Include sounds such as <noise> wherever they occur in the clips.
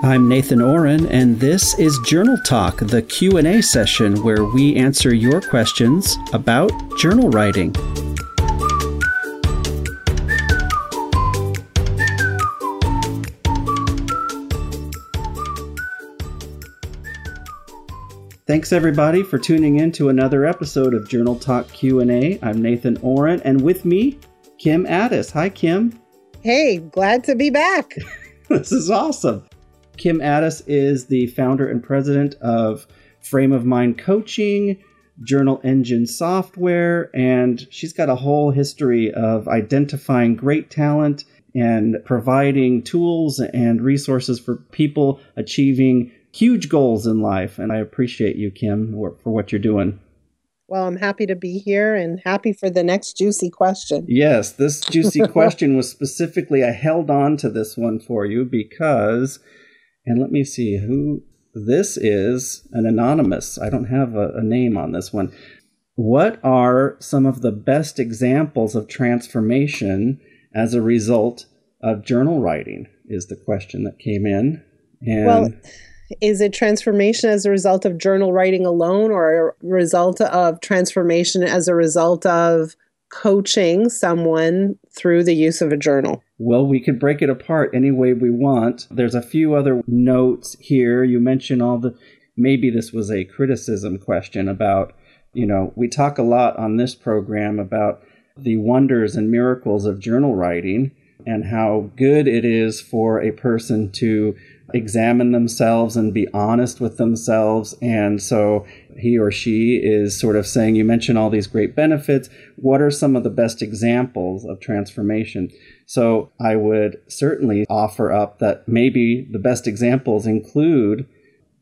I'm Nathan Ohren and this is Journal Talk, the Q&A session where we answer your questions about journal writing. Thanks everybody for tuning in to another episode of Journal Talk Q&A. I'm Nathan Ohren and with me Kim Ades. Hi Kim. Hey, glad to be back. <laughs> this is awesome. Kim Ades is the founder and president of Frame of Mind Coaching, Journal Engine Software, and she's got a whole history of identifying great talent and providing tools and resources for people achieving huge goals in life. And I appreciate you, Kim, for what you're doing. Well, I'm happy to be here and happy for the next juicy question. Yes, this juicy <laughs> question was specifically, I held on to this one for you because, and let me see who this is an anonymous. I don't have a, a name on this one. What are some of the best examples of transformation as a result of journal writing? Is the question that came in. And well, is it transformation as a result of journal writing alone or a result of transformation as a result of coaching someone through the use of a journal? Well, we could break it apart any way we want. There's a few other notes here. You mentioned all the, maybe this was a criticism question about, you know, we talk a lot on this program about the wonders and miracles of journal writing and how good it is for a person to examine themselves and be honest with themselves. And so he or she is sort of saying, You mentioned all these great benefits. What are some of the best examples of transformation? So I would certainly offer up that maybe the best examples include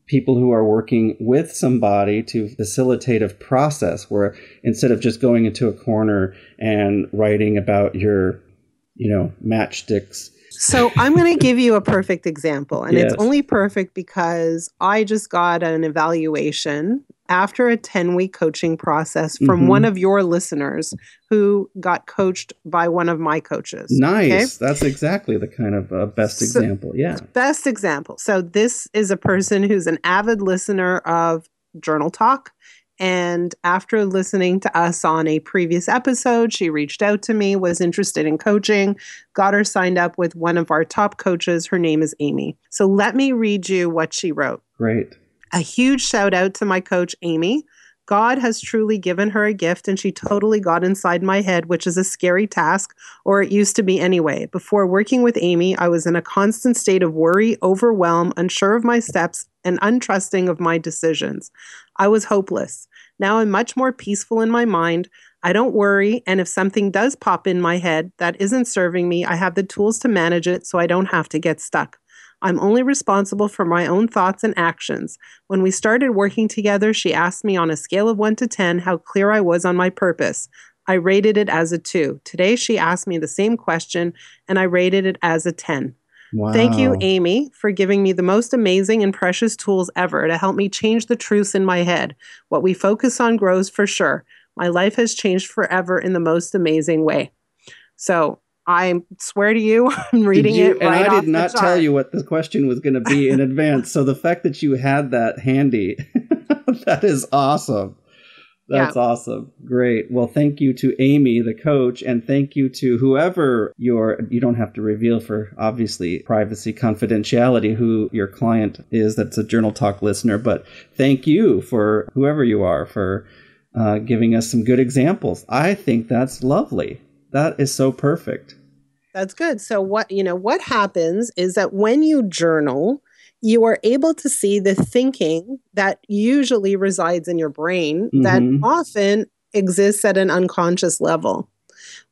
people who are working with somebody to facilitate a process where instead of just going into a corner and writing about your you know matchsticks so I'm going to give you a perfect example. And yes. it's only perfect because I just got an evaluation after a 10 week coaching process from mm-hmm. one of your listeners who got coached by one of my coaches. Nice. Okay? That's exactly the kind of uh, best so, example. Yeah. Best example. So this is a person who's an avid listener of Journal Talk and after listening to us on a previous episode, she reached out to me, was interested in coaching, got her signed up with one of our top coaches. Her name is Amy. So let me read you what she wrote. Great. A huge shout out to my coach, Amy. God has truly given her a gift, and she totally got inside my head, which is a scary task, or it used to be anyway. Before working with Amy, I was in a constant state of worry, overwhelm, unsure of my steps, and untrusting of my decisions. I was hopeless. Now I'm much more peaceful in my mind. I don't worry, and if something does pop in my head that isn't serving me, I have the tools to manage it so I don't have to get stuck. I'm only responsible for my own thoughts and actions. When we started working together, she asked me on a scale of 1 to 10 how clear I was on my purpose. I rated it as a 2. Today, she asked me the same question, and I rated it as a 10. Wow. Thank you, Amy, for giving me the most amazing and precious tools ever to help me change the truths in my head. What we focus on grows for sure. My life has changed forever in the most amazing way. So I swear to you, <laughs> I'm reading you, it right And I did not tell you what the question was going to be in advance. So the fact that you had that handy, <laughs> that is awesome. That's yeah. awesome. Great. Well, thank you to Amy, the coach, and thank you to whoever your, you don't have to reveal for obviously privacy confidentiality who your client is that's a Journal Talk listener, but thank you for whoever you are for uh, giving us some good examples. I think that's lovely. That is so perfect. That's good. So what, you know, what happens is that when you journal, you are able to see the thinking that usually resides in your brain mm-hmm. that often exists at an unconscious level.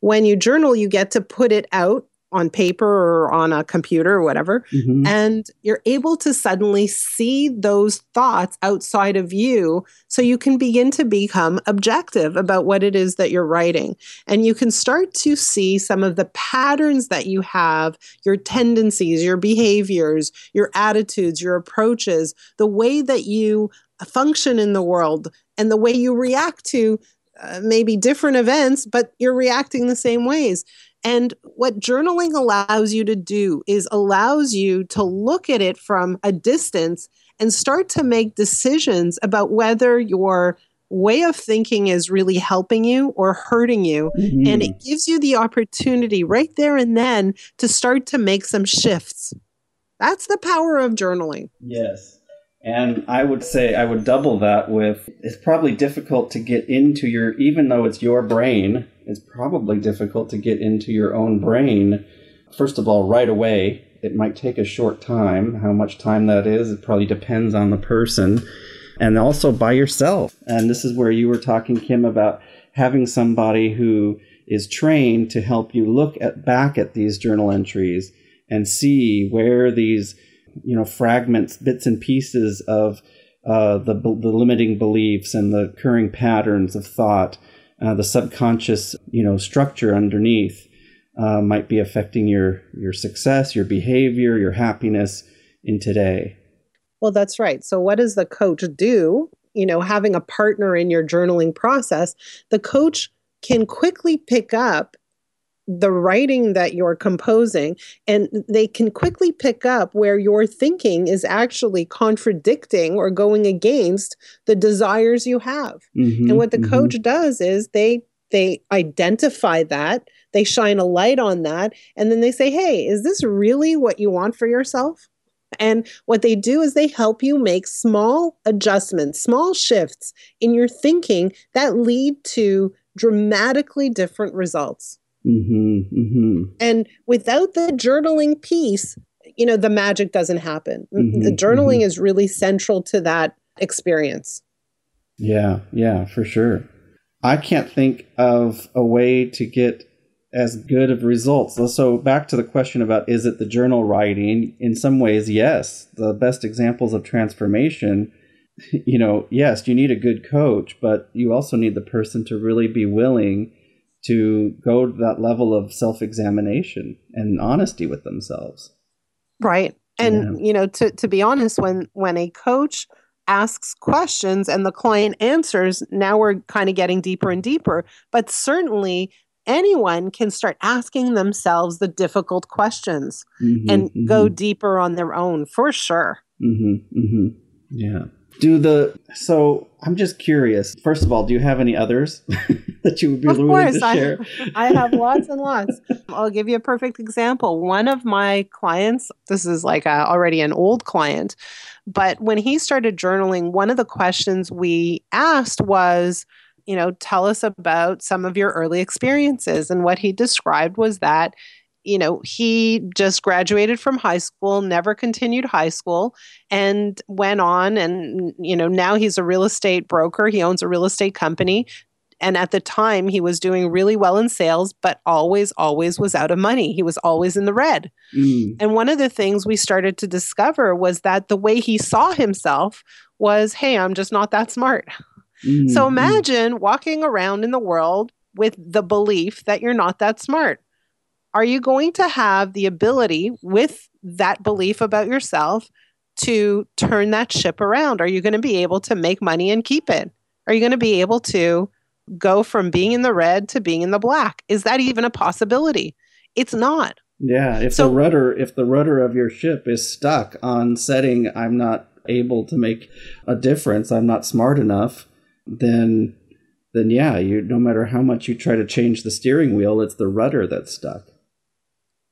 When you journal, you get to put it out on paper or on a computer or whatever mm-hmm. and you're able to suddenly see those thoughts outside of you so you can begin to become objective about what it is that you're writing and you can start to see some of the patterns that you have your tendencies your behaviors your attitudes your approaches the way that you function in the world and the way you react to uh, maybe different events but you're reacting the same ways And what journaling allows you to do is allows you to look at it from a distance and start to make decisions about whether your way of thinking is really helping you or hurting you. Mm-hmm. And it gives you the opportunity right there and then to start to make some shifts. That's the power of journaling. Yes. And I would say I would double that with it's probably difficult to get into your, even though it's your brain, it's probably difficult to get into your own brain. First of all, right away. It might take a short time. How much time that is, it probably depends on the person and also by yourself. And this is where you were talking, Kim, about having somebody who is trained to help you look at back at these journal entries and see where these you know fragments bits and pieces of uh, the, the limiting beliefs and the occurring patterns of thought uh, the subconscious you know structure underneath uh, might be affecting your your success your behavior your happiness in today well, that's right. So, what does the coach do? You know, having a partner in your journaling process, the coach can quickly pick up the writing that you're composing and they can quickly pick up where your thinking is actually contradicting or going against the desires you have mm-hmm, and what the mm-hmm. coach does is they they identify that they shine a light on that and then they say hey is this really what you want for yourself and what they do is they help you make small adjustments, small shifts in your thinking that lead to dramatically different results. Mm-hmm, mm-hmm. And without the journaling piece, you know, the magic doesn't happen. Mm-hmm, the journaling mm-hmm. is really central to that experience. Yeah, yeah, for sure. I can't think of a way to get as good of results. So back to the question about is it the journal writing? In some ways, yes. The best examples of transformation, <laughs> you know, yes, you need a good coach, but you also need the person to really be willing to go to that level of self-examination and honesty with themselves. Right. And yeah. you know, to to be honest, when when a coach asks questions and the client answers, now we're kind of getting deeper and deeper. But certainly anyone can start asking themselves the difficult questions mm-hmm, and mm-hmm. go deeper on their own for sure. Mm-hmm, mm-hmm, yeah. Do the so I'm just curious. First of all, do you have any others <laughs> that you would be of willing course, to share? I, <laughs> I have lots and lots. I'll give you a perfect example. One of my clients, this is like a, already an old client, but when he started journaling, one of the questions we asked was, you know, tell us about some of your early experiences. And what he described was that, you know, he just graduated from high school, never continued high school, and went on. And, you know, now he's a real estate broker. He owns a real estate company. And at the time, he was doing really well in sales, but always, always was out of money. He was always in the red. Mm. And one of the things we started to discover was that the way he saw himself was hey, I'm just not that smart. Mm-hmm. So imagine walking around in the world with the belief that you're not that smart. Are you going to have the ability with that belief about yourself to turn that ship around? Are you going to be able to make money and keep it? Are you going to be able to go from being in the red to being in the black? Is that even a possibility? It's not. Yeah, if so, the rudder if the rudder of your ship is stuck on setting I'm not able to make a difference, I'm not smart enough, then then yeah, you no matter how much you try to change the steering wheel, it's the rudder that's stuck.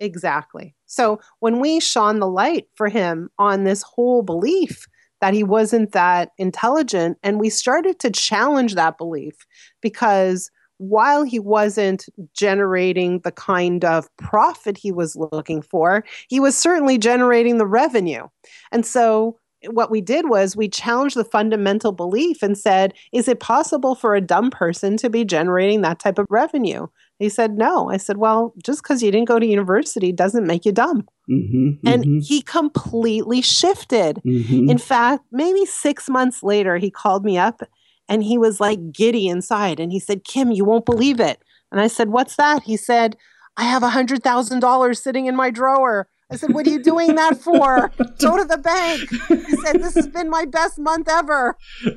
Exactly. So when we shone the light for him on this whole belief that he wasn't that intelligent, and we started to challenge that belief because while he wasn't generating the kind of profit he was looking for, he was certainly generating the revenue. And so what we did was we challenged the fundamental belief and said, is it possible for a dumb person to be generating that type of revenue? He said, no. I said, well, just because you didn't go to university doesn't make you dumb. Mm-hmm, and mm-hmm. he completely shifted. Mm-hmm. In fact, maybe six months later, he called me up and he was like giddy inside. And he said, Kim, you won't believe it. And I said, what's that? He said, I have a $100,000 sitting in my drawer. I said, What are you doing that for? <laughs> Go to the bank. He said, This has been my best month ever. <laughs>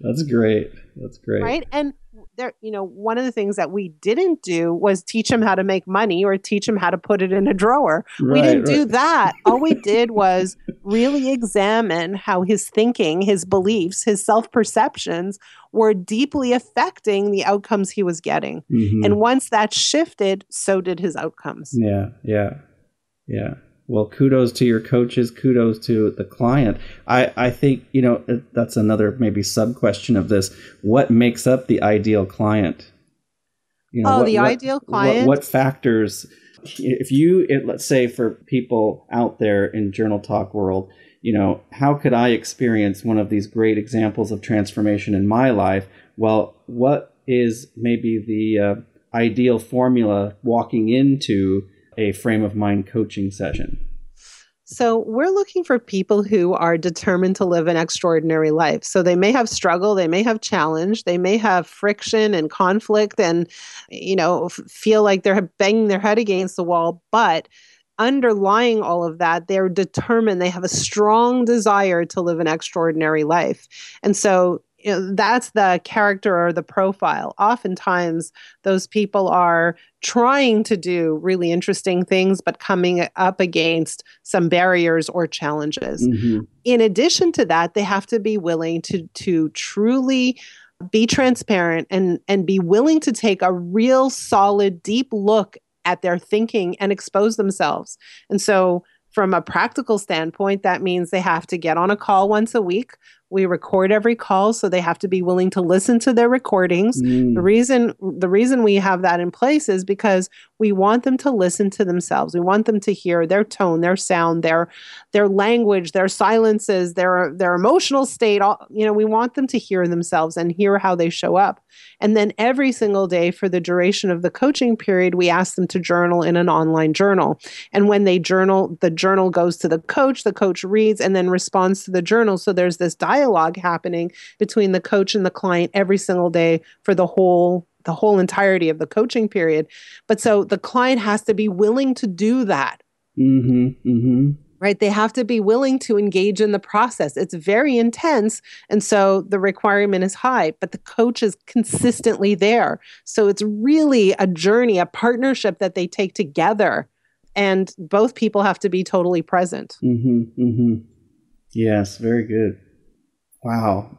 That's great. That's great. Right. And there, you know, one of the things that we didn't do was teach him how to make money or teach him how to put it in a drawer. Right, we didn't right. do that. All we did was really examine how his thinking, his beliefs, his self perceptions were deeply affecting the outcomes he was getting. Mm-hmm. And once that shifted, so did his outcomes. Yeah, yeah, yeah. Well, kudos to your coaches. Kudos to the client. I, I think, you know, that's another maybe sub question of this. What makes up the ideal client? You know, oh, what, the what, ideal client? What, what, factors, if you, it, let's say for people out there in Journal Talk world, you know, how could I experience one of these great examples of transformation in my life? Well, what is maybe the uh, ideal formula walking into a frame of mind coaching session? So, we're looking for people who are determined to live an extraordinary life. So, they may have struggle, they may have challenge, they may have friction and conflict and, you know, feel like they're banging their head against the wall, but underlying all of that, they're determined, they have a strong desire to live an extraordinary life. And so, you know, that's the character or the profile. Oftentimes, those people are trying to do really interesting things, but coming up against some barriers or challenges. Mm-hmm. In addition to that, they have to be willing to to truly be transparent and and be willing to take a real solid deep look at their thinking and expose themselves. And so from a practical standpoint, that means they have to get on a call once a week we record every call so they have to be willing to listen to their recordings. Mm. the reason the reason we have that in place is because we want them to listen to themselves. We want them to hear their tone their sound their their language their silences their their emotional state all, you know we want them to hear themselves and hear how they show up. And then every single day for the duration of the coaching period we ask them to journal in an online journal. And when they journal the journal goes to the coach the coach reads and then responds to the journal. So there's this dialogue dialogue happening between the coach and the client every single day for the whole the whole entirety of the coaching period. But so the client has to be willing to do that. Mm-hmm, mm-hmm. Right? They have to be willing to engage in the process. It's very intense. And so the requirement is high, but the coach is consistently there. So it's really a journey, a partnership that they take together. And both people have to be totally present. Mm-hmm, mm-hmm. yes, very good. Wow.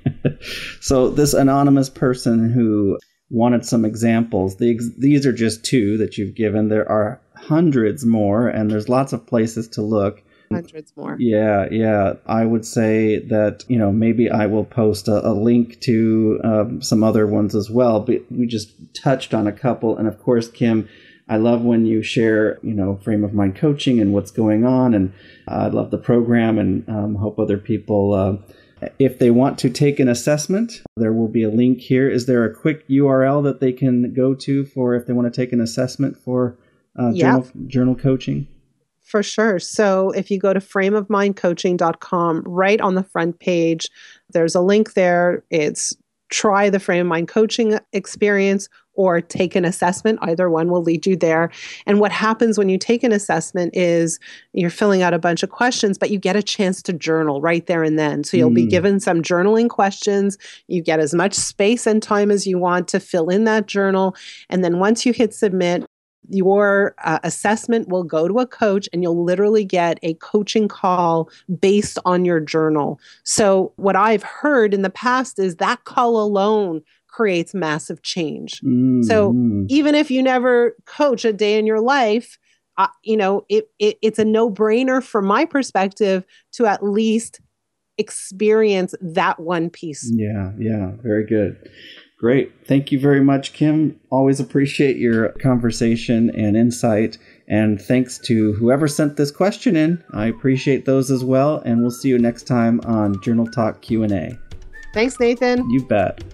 <laughs> so this anonymous person who wanted some examples. The, these are just two that you've given. There are hundreds more, and there's lots of places to look. Hundreds more. Yeah, yeah. I would say that you know maybe I will post a, a link to um, some other ones as well. But we just touched on a couple, and of course, Kim. I love when you share, you know, frame of mind coaching and what's going on, and uh, I love the program, and um, hope other people, uh, if they want to take an assessment, there will be a link here. Is there a quick URL that they can go to for if they want to take an assessment for uh, journal, journal coaching? For sure. So if you go to frameofmindcoaching.com, right on the front page, there's a link there. It's try the frame of mind coaching experience or take an assessment. Either one will lead you there. And what happens when you take an assessment is you're filling out a bunch of questions, but you get a chance to journal right there and then. So you'll mm. be given some journaling questions. You get as much space and time as you want to fill in that journal. And then once you hit submit, your uh, assessment will go to a coach and you'll literally get a coaching call based on your journal. So, what I've heard in the past is that call alone creates massive change. Mm-hmm. So even if you never coach a day in your life, uh, you know, it, it it's a no brainer from my perspective to at least experience that one piece. Yeah, yeah, very good. Great. Thank you very much, Kim. Always appreciate your conversation and insight. And thanks to whoever sent this question in. I appreciate those as well. And we'll see you next time on Journal Talk Q&A. Thanks, Nathan. You bet.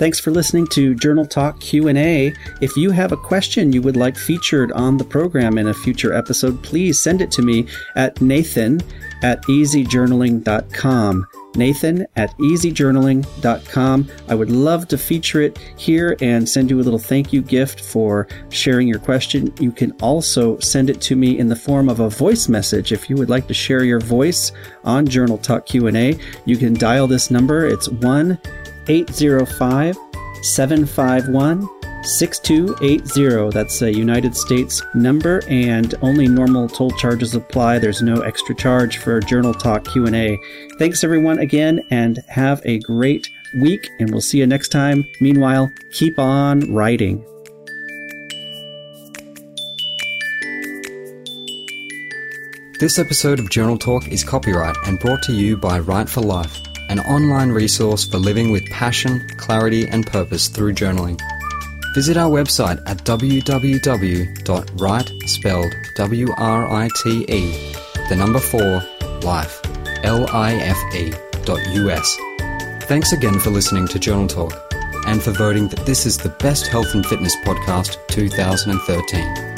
Thanks for listening to Journal Talk Q&A. If you have a question you would like featured on the program in a future episode, please send it to me at nathan at easyjournaling.com. Nathan at easyjournaling.com. I would love to feature it here and send you a little thank you gift for sharing your question. You can also send it to me in the form of a voice message if you would like to share your voice on Journal Talk Q&A. You can dial this number. It's 1 805 751 6280. That's a United States number and only normal toll charges apply. There's no extra charge for Journal Talk Q&A. Thanks everyone again and have a great week and we'll see you next time. Meanwhile, keep on writing. This episode of Journal Talk is copyright and brought to you by Write for Life, an online resource for living with passion, clarity, and purpose through journaling. Visit our website at www.write, spelled W-R-I-T-E, the number 4, life, L-I-F-E, dot U-S. Thanks again for listening to Journal Talk and for voting that this is the best health and fitness podcast 2013.